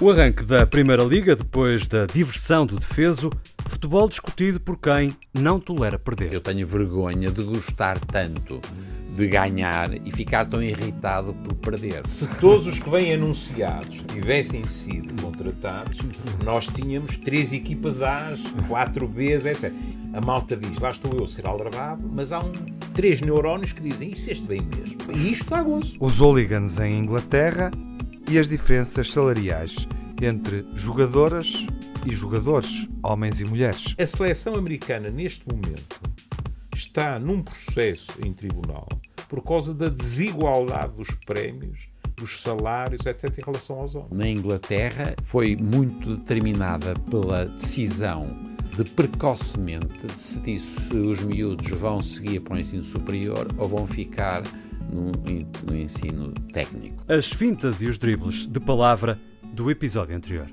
O arranque da Primeira Liga, depois da diversão do defeso, futebol discutido por quem não tolera perder. Eu tenho vergonha de gostar tanto de ganhar e ficar tão irritado por perder. Se todos os que vêm anunciados tivessem sido contratados, nós tínhamos três equipas A's, quatro B's, etc. A malta diz, lá estou eu a ser aldrabado, mas há um, três neurónios que dizem, e se este vem mesmo? E isto está gozo. Os hooligans em Inglaterra e as diferenças salariais entre jogadoras e jogadores, homens e mulheres. A seleção americana, neste momento, está num processo em tribunal por causa da desigualdade dos prémios, dos salários, etc., em relação aos homens. Na Inglaterra foi muito determinada pela decisão de precocemente decidir se os miúdos vão seguir para o ensino superior ou vão ficar no, no ensino técnico. As fintas e os dribles de palavra do episódio anterior.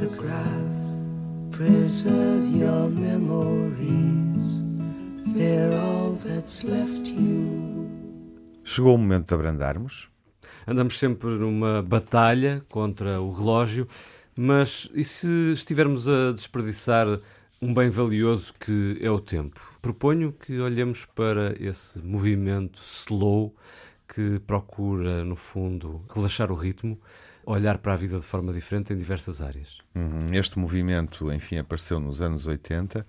Photograph. Preserve your memories, they're all that's left you. Chegou o momento de abrandarmos. Andamos sempre numa batalha contra o relógio, mas e se estivermos a desperdiçar um bem valioso que é o tempo? Proponho que olhemos para esse movimento slow que procura, no fundo, relaxar o ritmo, olhar para a vida de forma diferente em diversas áreas. Uhum. Este movimento, enfim, apareceu nos anos 80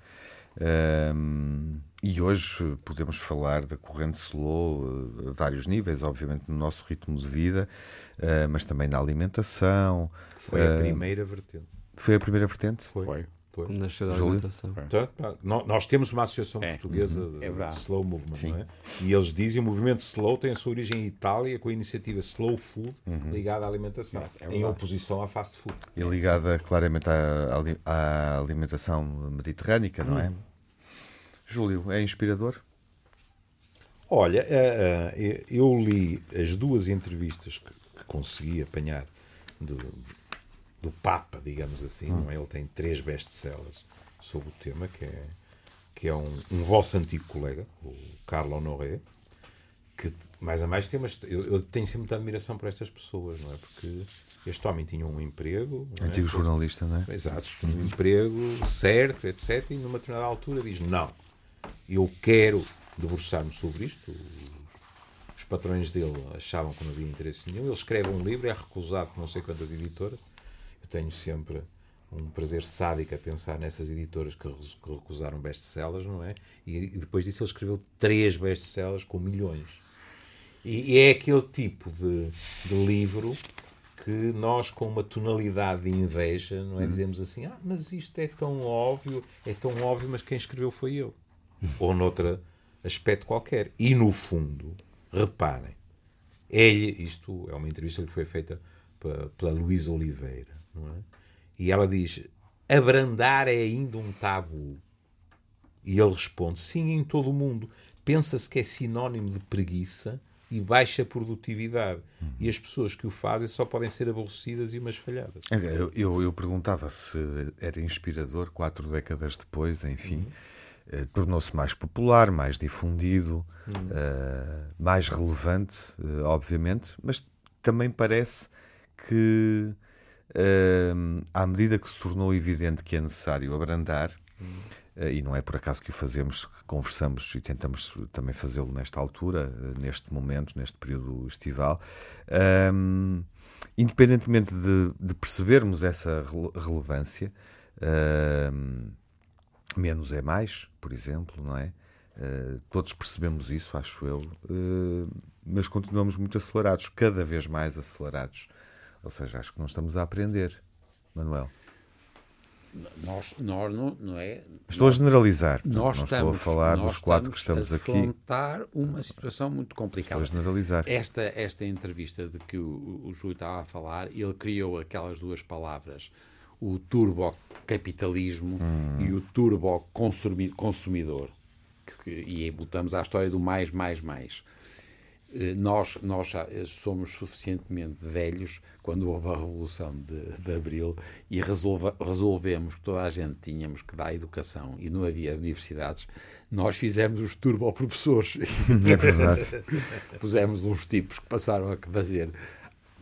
um, e hoje podemos falar da corrente slow a vários níveis, obviamente no nosso ritmo de vida, uh, mas também na alimentação. Foi a Uh, primeira vertente. Foi a primeira vertente? Foi. Foi. Foi. Como nasceu da alimentação. No- Nós temos uma associação É. portuguesa Uhum. de, É de Slow Movement, Sim. não é? E eles dizem o movimento Slow tem a sua origem em Itália com a iniciativa Slow Food ligada à alimentação, É em oposição à fast food. E ligada claramente à, à alimentação mediterrânica, não é? Júlio, é inspirador? Olha, eh, eh, eu li as duas entrevistas que, que consegui apanhar do, do Papa, digamos assim, não é? Ele tem três best-sellers sobre o tema, que é, que é um, um vosso antigo colega, o Carlo Honoré, que mais a mais tem uma, eu, eu tenho sempre muita admiração por estas pessoas, não é? Porque este homem tinha um emprego, é? Antigo jornalista, não é? Exato, tinha um emprego certo, etc. E numa determinada altura diz: Não, eu quero debruçar-me sobre isto. Os patrões dele achavam que não havia interesse nenhum. Ele escreve um livro, é recusado por não sei quantas editoras. Tenho sempre um prazer sádico a pensar nessas editoras que recusaram best-sellers, não é? E, depois disso ele escreveu três best-sellers com milhões. E, é aquele tipo de, de livro que nós, com uma tonalidade de inveja, não é? Dizemos assim: ah, mas isto é tão óbvio, é tão óbvio, mas quem escreveu foi eu. Ou noutro aspecto qualquer. E no fundo, reparem, ele, isto é uma entrevista que foi feita pe- pela Luísa Oliveira, é? E ela diz: abrandar é ainda um tabu. E ele responde: sim, em todo o mundo. Pensa-se que é sinónimo de preguiça e baixa produtividade. E as pessoas que o fazem só podem ser aborrecidas e umas falhadas. Eu, eu, eu perguntava se era inspirador, quatro décadas depois, enfim, eh, tornou-se mais popular, mais difundido, eh, mais relevante, eh, obviamente, mas também parece que, à medida que se tornou evidente que é necessário abrandar, eh, e não é por acaso que o fazemos, que conversamos e tentamos também fazê-lo nesta altura, eh, neste momento, neste período estival, independentemente de, de percebermos essa rele- relevância, menos é mais, por exemplo, não é? Eh, todos percebemos isso, acho eu, eh, mas continuamos muito acelerados, cada vez mais acelerados. Ou seja, acho que não estamos a aprender, Manuel. nós, nós não, não é. Estou a generalizar. Nós não estamos, estou a falar nós dos quatro que estamos a aqui. afrontar uma situação muito Estou complicada. a generalizar. Esta, esta entrevista de que o, o Júlio estava a falar, ele criou aquelas duas palavras, o turbocapitalismo e o turbo-consumidor. E aí voltamos à história do mais, mais, mais. Eh, Nós, nós já somos suficientemente velhos quando houve a Revolução de, de Abril e resolva, resolvemos que toda a gente tínhamos que dar educação e não havia universidades. Nós fizemos os turbo-professores. É verdade. pusemos uns tipos que passaram a fazer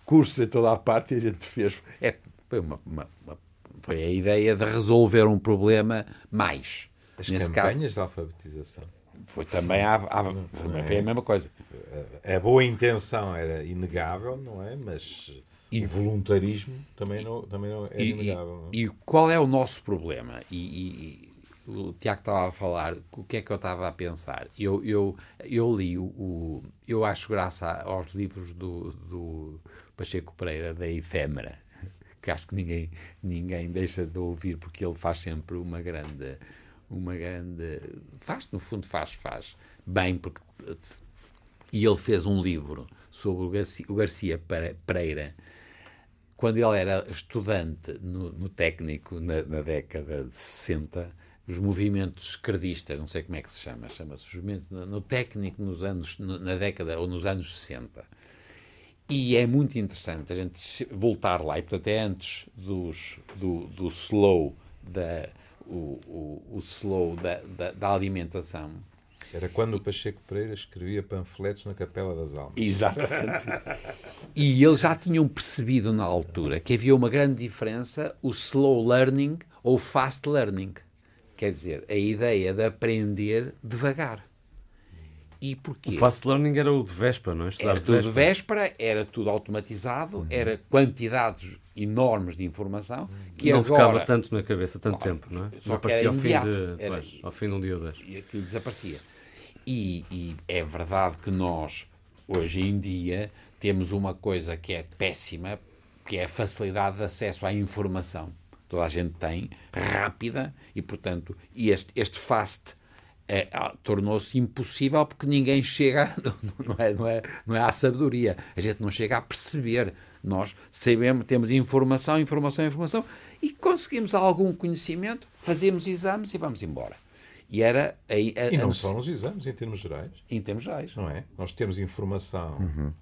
cursos em toda a parte e a gente fez. É, foi, uma, uma- uma- foi a ideia de resolver um problema mais. As Nesse caso, campanhas de alfabetização. Foi também, a, a, também foi a mesma coisa. A boa intenção era inegável, não é? Mas E- o voluntarismo também não, também não é inegável. é? e- e qual é o nosso problema? E, e- e o Tiago estava a falar, o que é que eu estava a pensar? Eu, eu, eu li o, o- Eu acho graça aos livros do, do Pacheco Pereira, da Efêmera, que acho que ninguém, ninguém deixa de ouvir, porque ele faz sempre uma grande. Uma grande. Faz, no fundo, faz, faz bem, porque. E ele fez um livro sobre o Garcia, Pereira, quando ele era estudante no, no técnico, na, na década de 60, os movimentos esquerdistas, não sei como é que se chama, chama-se no, no técnico nos anos, no- na década ou nos anos 60. E é muito interessante a gente voltar lá, e portanto é antes dos, do, do slow, da, o, o, o slow da, da, da alimentação. Era quando o Pacheco Pereira escrevia panfletos na Capela das Almas. Exatamente. e eles já tinham percebido na altura que havia uma grande diferença, o slow learning ou fast learning. Quer dizer, a ideia de aprender devagar. E porquê? O fast learning era o de véspera, não é? Estudar Era de tudo de véspera. era tudo automatizado, era quantidades enormes de informação que não agora ficava tanto na cabeça, tanto tempo, não é? só era ao fim, de, era- pois, ao fim de um dia ou dois. e aquilo desaparecia. E, e é verdade que nós, hoje em dia, temos uma coisa que é péssima, que é a facilidade de acesso à informação. Toda a gente tem, rápida, e portanto, e este, este fast é, ah, tornou-se impossível porque ninguém chega, não é, não, é, não é à sabedoria, a gente não chega a perceber. Nós sabemos, temos informação, informação, informação, e conseguimos algum conhecimento, fazemos exames e vamos embora. E era aí a, E não a- só nos exames, em termos gerais, em termos gerais. não é? Nós temos informação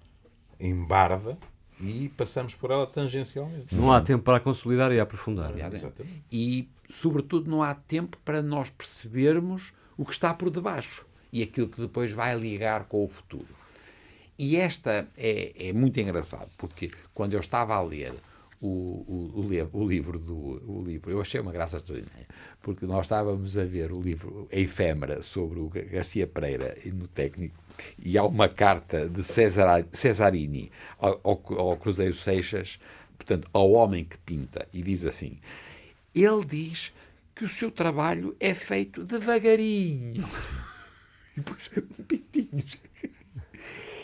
em barda e passamos por ela tangencialmente. Não há tempo para a consolidar e a aprofundar. Exatamente. E, sobretudo, não há tempo para nós percebermos o que está por debaixo e aquilo que depois vai ligar com o futuro. E esta é, é muito engraçado, porque quando eu estava a ler o, o, o, o livro do o livro, eu achei uma graça extraordinária, porque nós estávamos a ver o livro A Efêmera sobre o Ga- Garcia Pereira no técnico, e há uma carta de Cesar, Cesarini ao, ao, ao Cruzeiro Seixas, portanto, ao homem que pinta, e diz assim: ele diz que o seu trabalho é feito devagarinho. E depois, pintinhos.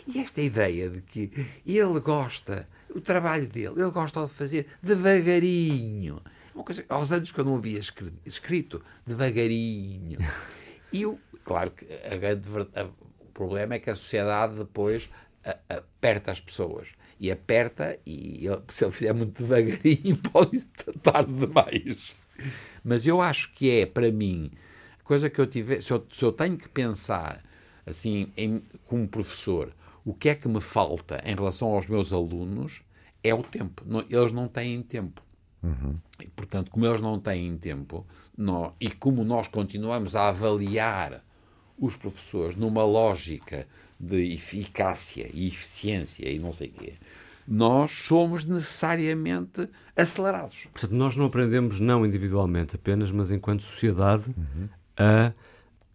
E esta ideia de que ele gosta, o trabalho dele, ele gosta de fazer devagarinho. Uma coisa, aos anos que eu não havia escri- escrito, devagarinho. E o, claro que a grande a- o problema é que a sociedade depois a- aperta as pessoas. E aperta, e ele- se ele fizer muito devagarinho, pode tarde demais. Mas eu acho que é, para mim, coisa que eu tiver, se eu, se eu tenho que pensar, assim, em, como professor, o que é que me falta em relação aos meus alunos, é o tempo. Não- eles não têm tempo. E, portanto, como eles não têm tempo, nó- e como nós continuamos a avaliar os professores numa lógica de eficácia e eficiência e não sei o quê, nós somos necessariamente acelerados. Portanto, nós não aprendemos não individualmente apenas, mas enquanto sociedade a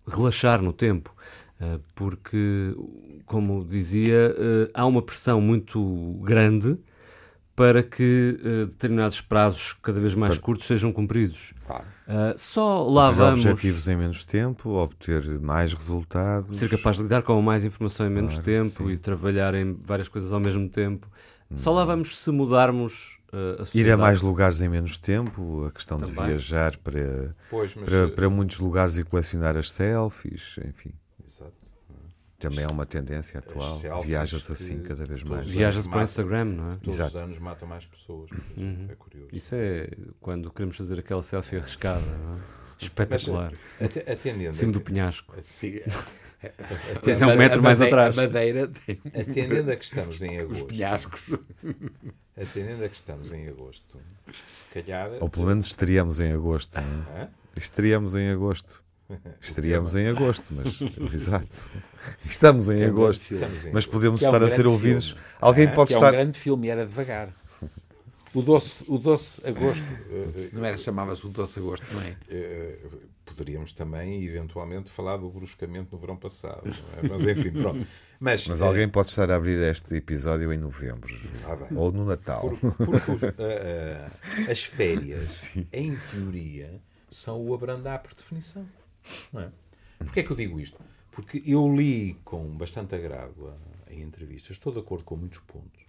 relaxar no tempo. Eh, Porque, como dizia, eh, há uma pressão muito grande para que eh, determinados prazos cada vez mais curtos sejam cumpridos. Claro. Só lá Ter vamos objetivos em menos tempo, obter mais resultados. ser capaz de lidar com mais informação em menos Claro, tempo sim. e trabalhar em várias coisas ao mesmo tempo. Só lá vamos se mudarmos uh, a Ir a mais lugares em menos tempo, a questão de Também. viajar para, Pois, mas. para, eh, para muitos lugares e colecionar as selfies, enfim. Exato. Também é uma tendência atual. que assim cada vez mais. os Viaja-se para o Mata. Instagram, não é? Todos Exato. os anos matam mais pessoas. É curioso. Isso é quando queremos fazer aquela selfie arriscada, não é? Espetacular. Ate- Atendendo. Acima do penhasco. Sim. Tens é um metro mais atrás. A madeira tem Atendendo a que estamos em os agosto. penhascos. Atendendo a que estamos em agosto. Se calhar. Ou pelo menos estaríamos em agosto. Não é? Em agosto. Estaríamos em agosto, mas exato. Estamos em agosto. Estamos em Mas agosto. podemos é um estar a ser ouvidos. Alguém pode Que é um estar. grande filme, era devagar. O doce, o doce agosto, Eh, não era, chamava-se o doce agosto, não é? eh, poderíamos também, eventualmente, falar do bruscamento no verão passado. não é? Mas enfim, pronto. Mas, Mas eh, alguém pode estar a abrir este episódio em novembro. ah. Ou no Natal. Por- porque os- ah, as férias, em teoria, são o abrandar por definição. Não é? Porquê é que eu digo isto? Porque eu li com bastante agrado a- em entrevistas, estou de acordo com muitos pontos.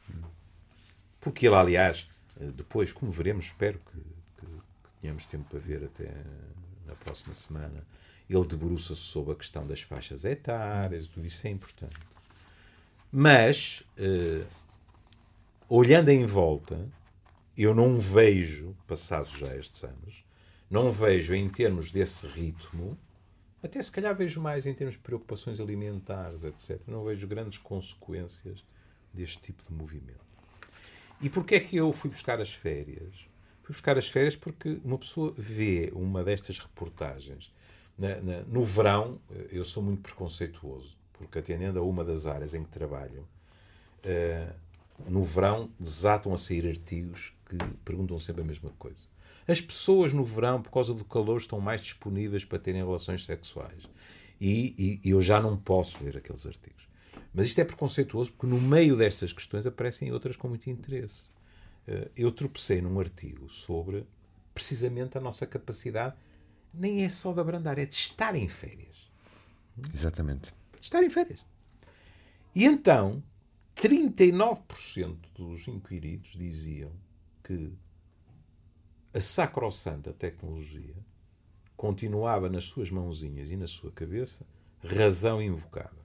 Porque ele, aliás, eh, depois, como veremos, espero que, que- que tenhamos tempo para ver até na próxima semana, ele debruça-se sobre a questão das faixas etárias, tudo isso é importante. Mas, eh, olhando em volta, eu não vejo, passados já estes anos, não vejo em termos desse ritmo, até se calhar vejo mais em termos de preocupações alimentares, etc. Não vejo grandes consequências deste tipo de movimento. E porquê é que eu fui buscar as férias? Fui buscar as férias porque uma pessoa vê uma destas reportagens. Na- na- no verão, eh, eu sou muito preconceituoso, porque atendendo a uma das áreas em que trabalho, eh, no verão desatam a sair artigos que perguntam sempre a mesma coisa. As pessoas no verão, por causa do calor, estão mais disponíveis para terem relações sexuais. E, e eu já não posso ler aqueles artigos. Mas isto é preconceituoso porque no meio destas questões aparecem outras com muito interesse. Eh, Eu tropecei num artigo sobre precisamente a nossa capacidade, nem é só de abrandar, é de estar em férias Exatamente. de estar em férias. E então, 39% dos inquiridos diziam que a sacrossanta tecnologia continuava nas suas mãozinhas e na sua cabeça razão invocada.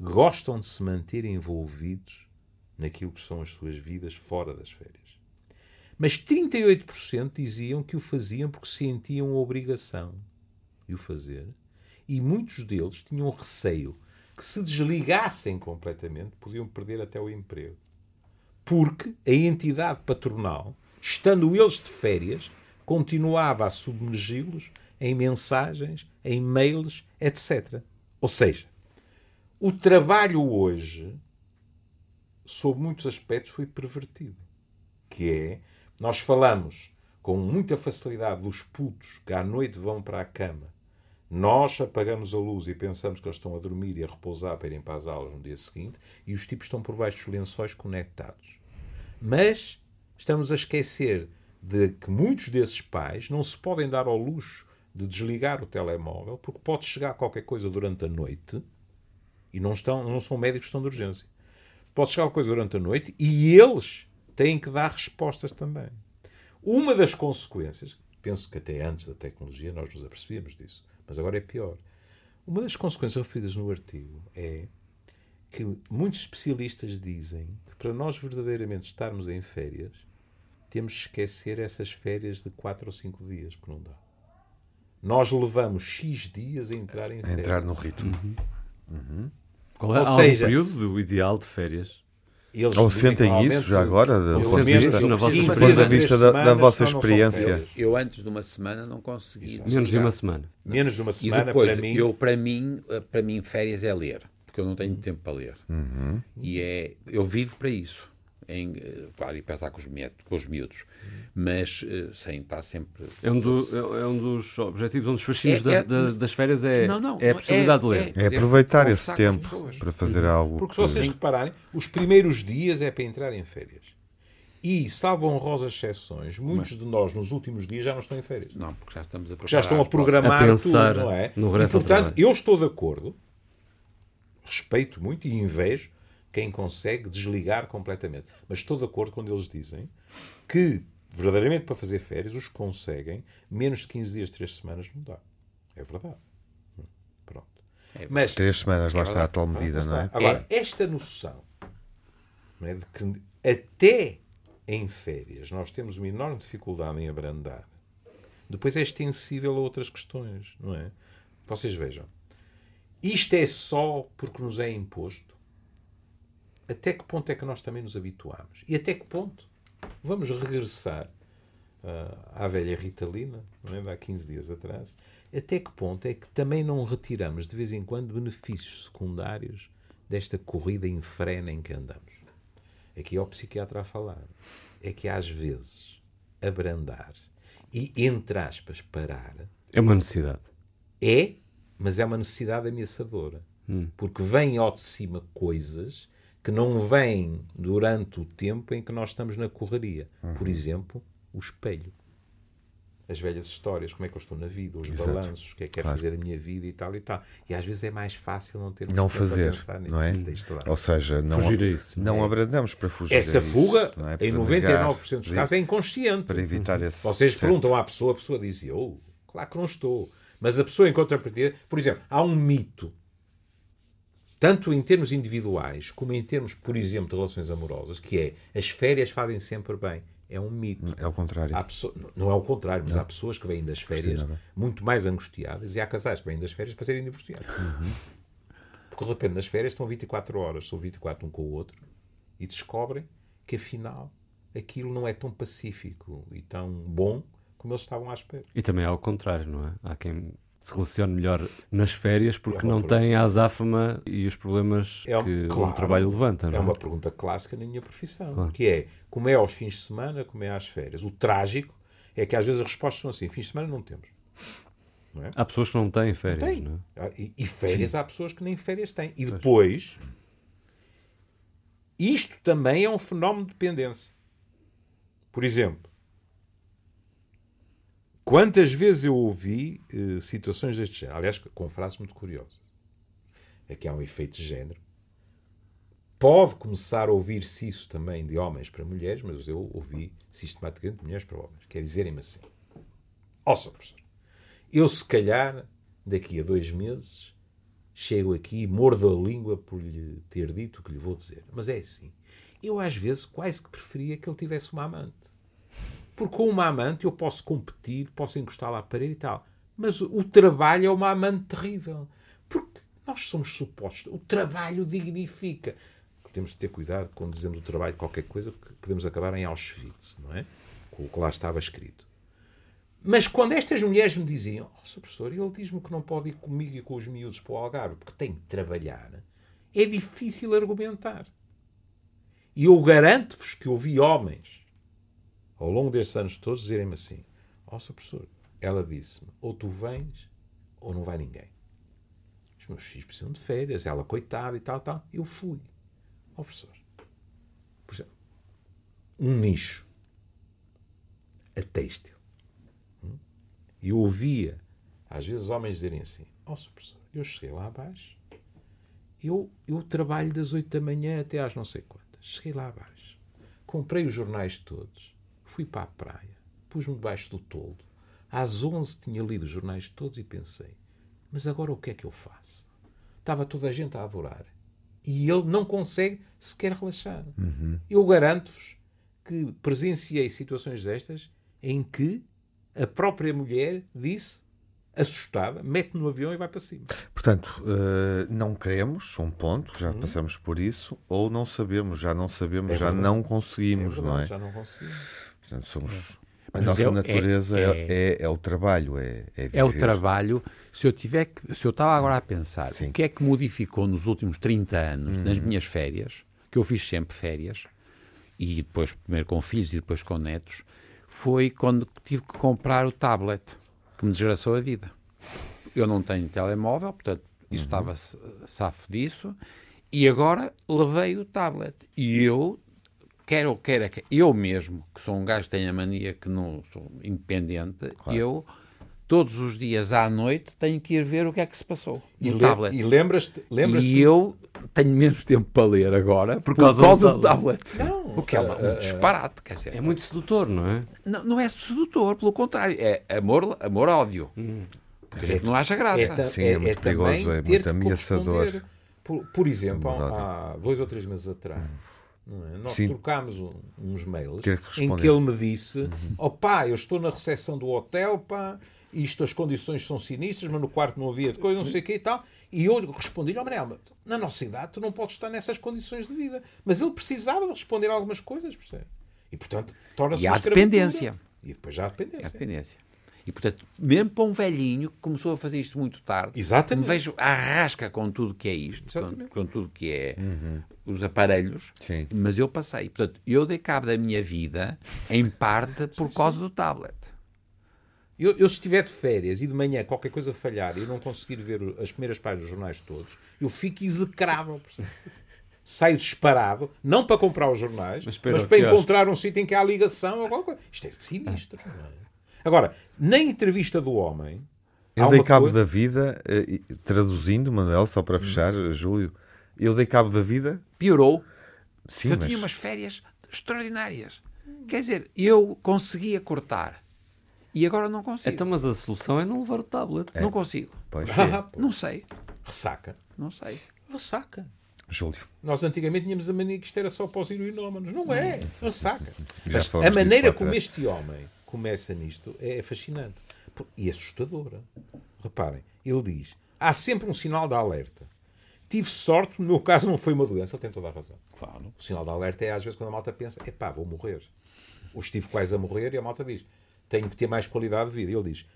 Gostam de se manter envolvidos naquilo que são as suas vidas fora das férias. Mas 38% diziam que o faziam porque sentiam obrigação de o fazer e muitos deles tinham receio que se desligassem completamente podiam perder até o emprego. Porque a entidade patronal, estando eles de férias, continuava a submergi-los em mensagens, em mails, etc. Ou seja, o trabalho hoje, sob muitos aspectos, foi pervertido. Que é, nós falamos com muita facilidade dos putos que à noite vão para a cama nós apagamos a luz e pensamos que eles estão a dormir e a repousar para irem para as aulas no dia seguinte e os tipos estão por baixo dos lençóis conectados. Mas estamos a esquecer de que muitos desses pais não se podem dar ao luxo de desligar o telemóvel porque pode chegar qualquer coisa durante a noite e não, estão, não são médicos que estão de urgência. Pode chegar coisa durante a noite e eles têm que dar respostas também. Uma das consequências, penso que até antes da tecnologia nós nos apercebíamos disso, mas agora é pior. Uma das consequências referidas no artigo é que muitos especialistas dizem que para nós verdadeiramente estarmos em férias, temos de esquecer essas férias de 4 ou 5 dias, porque não dá. Nós levamos X dias a entrar em A férias. entrar no ritmo. Qual é Ou seja- um período ideal de férias? Eles Ou sentem isso já agora, do pelo ponto de menos vista- na vossa 15 experiência. a Do ponto de vista da- da vossa experiência. Eu antes de uma semana não consegui. Exato. Menos de uma semana. Menos de uma E semana, depois, para mim, eu, para mim, eh, para mim, férias é ler, porque eu não tenho tempo para ler. Uhum. E é, eu vivo para isso. Em, eh, claro, e para estar com os, miúdos, com os miúdos, mas eh, sem estar sempre. É um, do- é- é um dos objetivos, um dos fascínios É- da- é- da- das férias é, Não, não, é a possibilidade de é- ler. É aproveitar esse tempo para fazer algo. Porque se que- vocês repararem, os primeiros dias é para entrar em férias. E, salvo honrosas exceções, muitos de nós nos últimos dias já não estão em férias. Não, porque já estamos a Porque já estão a preparar programar A pensar tudo, não é? no e, portanto, eu estou de acordo, respeito muito e invejo quem consegue desligar completamente. Mas estou de acordo quando eles dizem que, verdadeiramente, para fazer férias, os conseguem menos de 15 dias, 3 semanas não dá. É verdade. Hum, Pronto. Mas, Três semanas, lá é está a tal medida, Lá não é? Agora, esta noção não é, de que até em férias nós temos uma enorme dificuldade em abrandar, depois é extensível a outras questões, não é? Vocês vejam, isto é só porque nos é imposto? Até que ponto é que nós também nos habituamos? E até que ponto vamos regressar ah, à velha Ritalina, não é? de há 15 dias atrás? Até que ponto é que também não retiramos de vez em quando benefícios secundários desta corrida infrena em que andamos? Aqui é o psiquiatra a falar. É que às vezes abrandar e, entre aspas, parar É uma necessidade. é, mas é uma necessidade ameaçadora. Porque vêm ao de cima coisas que não vêm durante o tempo em que nós estamos na correria. Por exemplo, o espelho. As velhas histórias, como é que eu estou na vida, os Exato. balanços, o que é que quero Claro. fazer da minha vida e tal e tal. E às vezes é mais fácil não ter Não fazer, não é? Ou seja, não, Fugir a isso, não abrandamos para fugir Essa a isso, fuga, não é? em Para 99% negar, dos casos, é inconsciente. para evitar esse Vocês certo. perguntam à pessoa, a pessoa diz: Eu, claro que não estou. Mas a pessoa, em contrapartida, por exemplo, há um mito, tanto em termos individuais como em termos, por exemplo, de relações amorosas, que é as férias fazem sempre bem. É um mito. É o contrário. Há pessoa- não é o contrário, mas há pessoas que vêm das férias muito mais angustiadas e há casais que vêm das férias para serem divorciados. Porque de repente nas férias estão 24 horas, são 24 um com o outro e descobrem que afinal aquilo não é tão pacífico e tão bom como eles estavam à espera. E também há o contrário, não é? Há quem se relacione melhor nas férias porque É não pergunta. tem a azáfama e os problemas É um- que claro. o trabalho levanta, não É é? uma pergunta clássica na minha profissão, Claro. que é como é aos fins de semana, como é às férias. O trágico é que às vezes as respostas são assim: fins de semana não temos. Há pessoas que não têm férias, Tem. não é? Ah, E, e férias há pessoas que nem férias têm. E depois, isto também é um fenómeno de dependência. Por exemplo, quantas vezes eu ouvi eh, situações deste género, aliás, com frases muito curiosas. Aqui há um efeito de género. Pode começar a ouvir-se isso também de homens para mulheres, mas eu ouvi sistematicamente de mulheres para homens. Quer dizerem-me assim: Ó, Sr. professor, eu se calhar daqui a dois meses chego aqui e mordo a língua por lhe ter dito o que lhe vou dizer. Mas é assim, eu às vezes quase que preferia que ele tivesse uma amante. Porque com uma amante eu posso competir, posso encostá-la à parede e tal. Mas o trabalho é uma amante terrível. Porque nós somos supostos. O trabalho dignifica. Temos de ter cuidado quando dizemos o trabalho qualquer coisa, porque podemos acabar em Auschwitz, não é? Com o que lá estava escrito. Mas quando estas mulheres me diziam, oh, Sr. professor, ele diz-me que não pode ir comigo e com os miúdos para o Algarve porque tem de trabalhar, é difícil argumentar. E eu garanto-vos que ouvi homens, ao longo destes anos todos, dizerem-me assim, ó oh, Sr. professor, ela disse-me, ou tu vens ou não vai ninguém. Os meus filhos precisam de férias, ela coitada e tal, tal. Eu fui. Ó oh, professor, por exemplo, um nicho, a têxtil. E eu ouvia, às vezes, homens dizerem assim: Ó, oh, professor, eu cheguei lá abaixo, eu, eu trabalho das 8 da manhã até às não sei quantas. Cheguei lá abaixo, comprei os jornais todos, fui para a praia, pus-me debaixo do toldo. Às 11 tinha lido os jornais todos e pensei: mas agora o que é que eu faço? Estava toda a gente a adorar. E ele não consegue sequer relaxar. Eu garanto-vos que presenciei situações destas em que a própria mulher disse, assustada, mete no avião e vai para cima. Portanto, eh, não queremos, um ponto, já Uhum. passamos por isso, ou não sabemos, já não sabemos, É já verdade. não conseguimos, É não verdade, é? Já não consigo. Portanto, somos. A Mas nossa é- é- natureza é, é- é- é o trabalho, é, é É o trabalho. Se eu tiver que, se eu estava agora a pensar Sim. o que é que modificou nos últimos 30 anos nas minhas férias, que eu fiz sempre férias, e depois primeiro com filhos e depois com netos, foi quando tive que comprar o tablet, que me desgraçou a vida. Eu não tenho telemóvel, portanto, isso estava s- safo disso, e agora levei o tablet. E eu quero quero que eu mesmo, que sou um gajo que tem a mania que não sou independente, eu todos os dias à noite tenho que ir ver o que é que se passou E, no le- tablet. e lembras-te lembras E eu tenho menos tempo para ler agora por, causa causa, do do tablet. Não, o que é uma- um disparate, quer dizer. É muito sedutor, não é? Não, não é sedutor, pelo contrário, é amor, amor-ódio. Porque a gente não acha graça. ta- Sim, é muito perigoso, também é muito ameaçador. Por, por exemplo, há, há dois ou três meses atrás, não é? nós Sim. trocámos um- uns mails que em responder. que ele me disse: oh pá, eu estou na recepção do hotel, pá, isto as condições são sinistras, mas no quarto não havia de coisa, não sei o que e tal. E eu respondi-lhe: oh Manel, na nossa idade tu não podes estar nessas condições de vida. Mas ele precisava de responder algumas coisas, percebe? E portanto, torna-se há uma dependência. E depois já há É a dependência. E, portanto, mesmo para um velhinho que começou a fazer isto muito tarde, Exatamente. me vejo à rasca com tudo que é isto, com, com tudo que é os aparelhos, Sim. mas eu passei. Portanto, eu dei cabo da minha vida, em parte, por causa do tablet. Eu, eu, se estiver de férias e de manhã qualquer coisa falhar e eu não conseguir ver as primeiras páginas dos jornais todos, eu fico execrável. Saio disparado, não para comprar os jornais, Mas mas, para encontrar um sítio em que há ligação ou qualquer coisa. Isto é sinistro. não é? Agora, na entrevista do homem. Eu dei cabo coisa- da vida, eh, traduzindo, Manuel, só para fechar, Júlio, eu dei cabo da vida, Piorou. sim, eu mas tinha umas férias extraordinárias. Quer dizer, eu conseguia cortar. E agora não consigo. Então, mas a solução é não levar o tablet. Não consigo. pois, Ah, pô, Não sei. ressaca. Não sei. Ressaca. Júlio, Nós antigamente tínhamos a mania que isto era só para os heroinómanos. Não é. Ressaca. Já Mas a maneira como este homem começa nisto é fascinante. Por- E assustadora. Reparem, ele diz: há sempre um sinal de alerta. Tive sorte, no meu caso não foi uma doença, ele tem toda a razão. Claro. O sinal de alerta é às vezes quando a malta pensa: epá, vou morrer. Ou estive quase a morrer e a malta diz: tenho que ter mais qualidade de vida. E ele diz: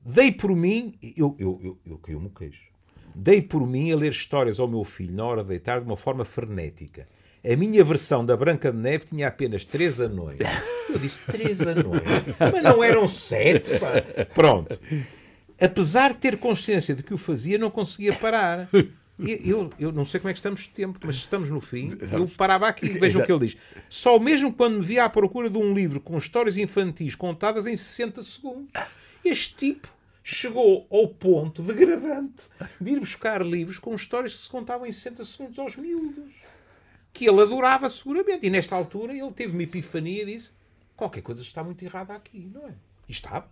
dei por mim, eu, eu, eu, eu caiu-me o queixo. Dei por mim a ler histórias ao meu filho na hora de deitar de uma forma frenética. A minha versão da Branca de Neve tinha apenas três anões. Eu disse, três anões? Mas não eram sete, pá. Pronto. Apesar de ter consciência de que o fazia, não conseguia parar. Eu, eu não sei como é que estamos de tempo, mas estamos no fim, eu parava aqui. Vejam o que ele diz. Só mesmo quando me via à procura de um livro com histórias infantis contadas em 60 segundos. Este tipo chegou ao ponto degradante de ir buscar livros com histórias que se contavam em 60 segundos aos miúdos. Que ele adorava seguramente. E nesta altura ele teve uma epifania e disse: qualquer coisa está muito errada aqui, não é? E estava.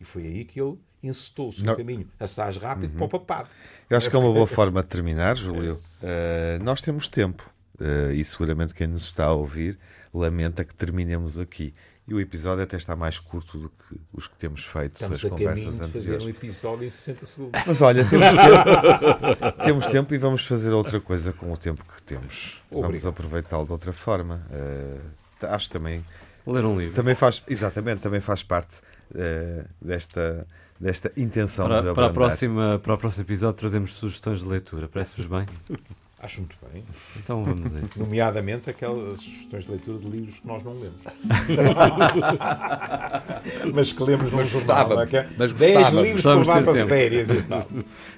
E foi aí que ele encetou-se Não. no caminho, assaz rápido para o papado. eu acho que é uma boa forma de terminar, Júlio. Eh, nós temos tempo eh, e seguramente quem nos está a ouvir lamenta que terminemos aqui. E o episódio até está mais curto do que os que temos feito, Estamos as a conversas caminho de fazer um episódio em 60 segundos. Mas olha, temos tempo, temos tempo e vamos fazer outra coisa com o tempo que temos. Vamos Obrigado. aproveitá-lo de outra forma. Eh, acho também, Ler um livro. também faz, exatamente, também faz parte eh, desta, desta intenção de Para, para, a próxima, para o próximo episódio trazemos sugestões de leitura. Parece-vos bem? Acho muito bem. Então vamos a isso. Nomeadamente aquelas sugestões de leitura de livros que nós não lemos. mas que lemos num jornal. gostávamos, é? É mas 10 gostávamos. livros para levar para tempo. férias e tal.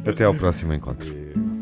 Até ao próximo encontro. E-